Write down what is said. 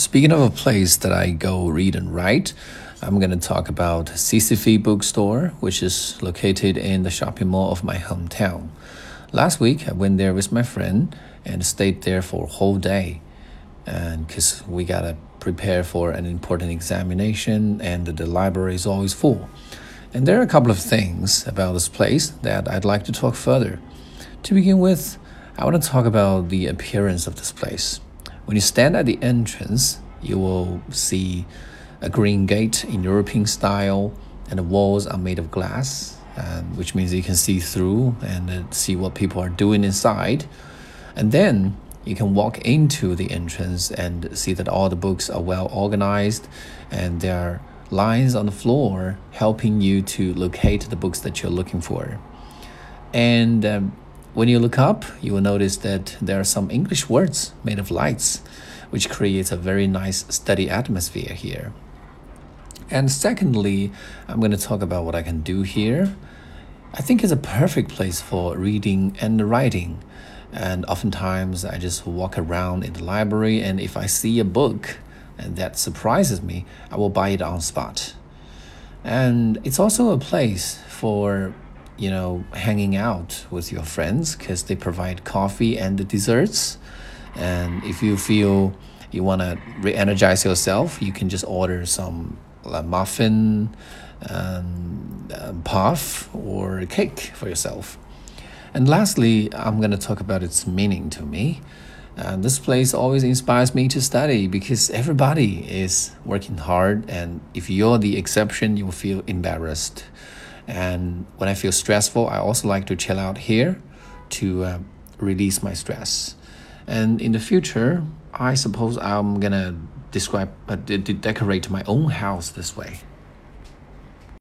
Speaking of a place that I go read and write, I'm going to talk about Sisyphe Bookstore, which is located in the shopping mall of my hometown. Last week, I went there with my friend and stayed there for a whole day. And because we got to prepare for an important examination, and the library is always full. And there are a couple of things about this place that I'd like to talk further. To begin with, I want to talk about the appearance of this place. When you stand at the entrance, you will see a green gate in European style, and the walls are made of glass, and, which means you can see through and uh, see what people are doing inside. And then you can walk into the entrance and see that all the books are well organized, and there are lines on the floor helping you to locate the books that you're looking for. And um, when you look up, you will notice that there are some English words made of lights, which creates a very nice study atmosphere here. And secondly, I'm going to talk about what I can do here. I think it's a perfect place for reading and writing. And oftentimes I just walk around in the library, and if I see a book that surprises me, I will buy it on spot. And it's also a place for you know, hanging out with your friends because they provide coffee and the desserts. And if you feel you want to re energize yourself, you can just order some uh, muffin, um, uh, puff, or cake for yourself. And lastly, I'm going to talk about its meaning to me. Uh, this place always inspires me to study because everybody is working hard, and if you're the exception, you will feel embarrassed. And when I feel stressful, I also like to chill out here to uh, release my stress. And in the future, I suppose I'm gonna describe, uh, de decorate my own house this way.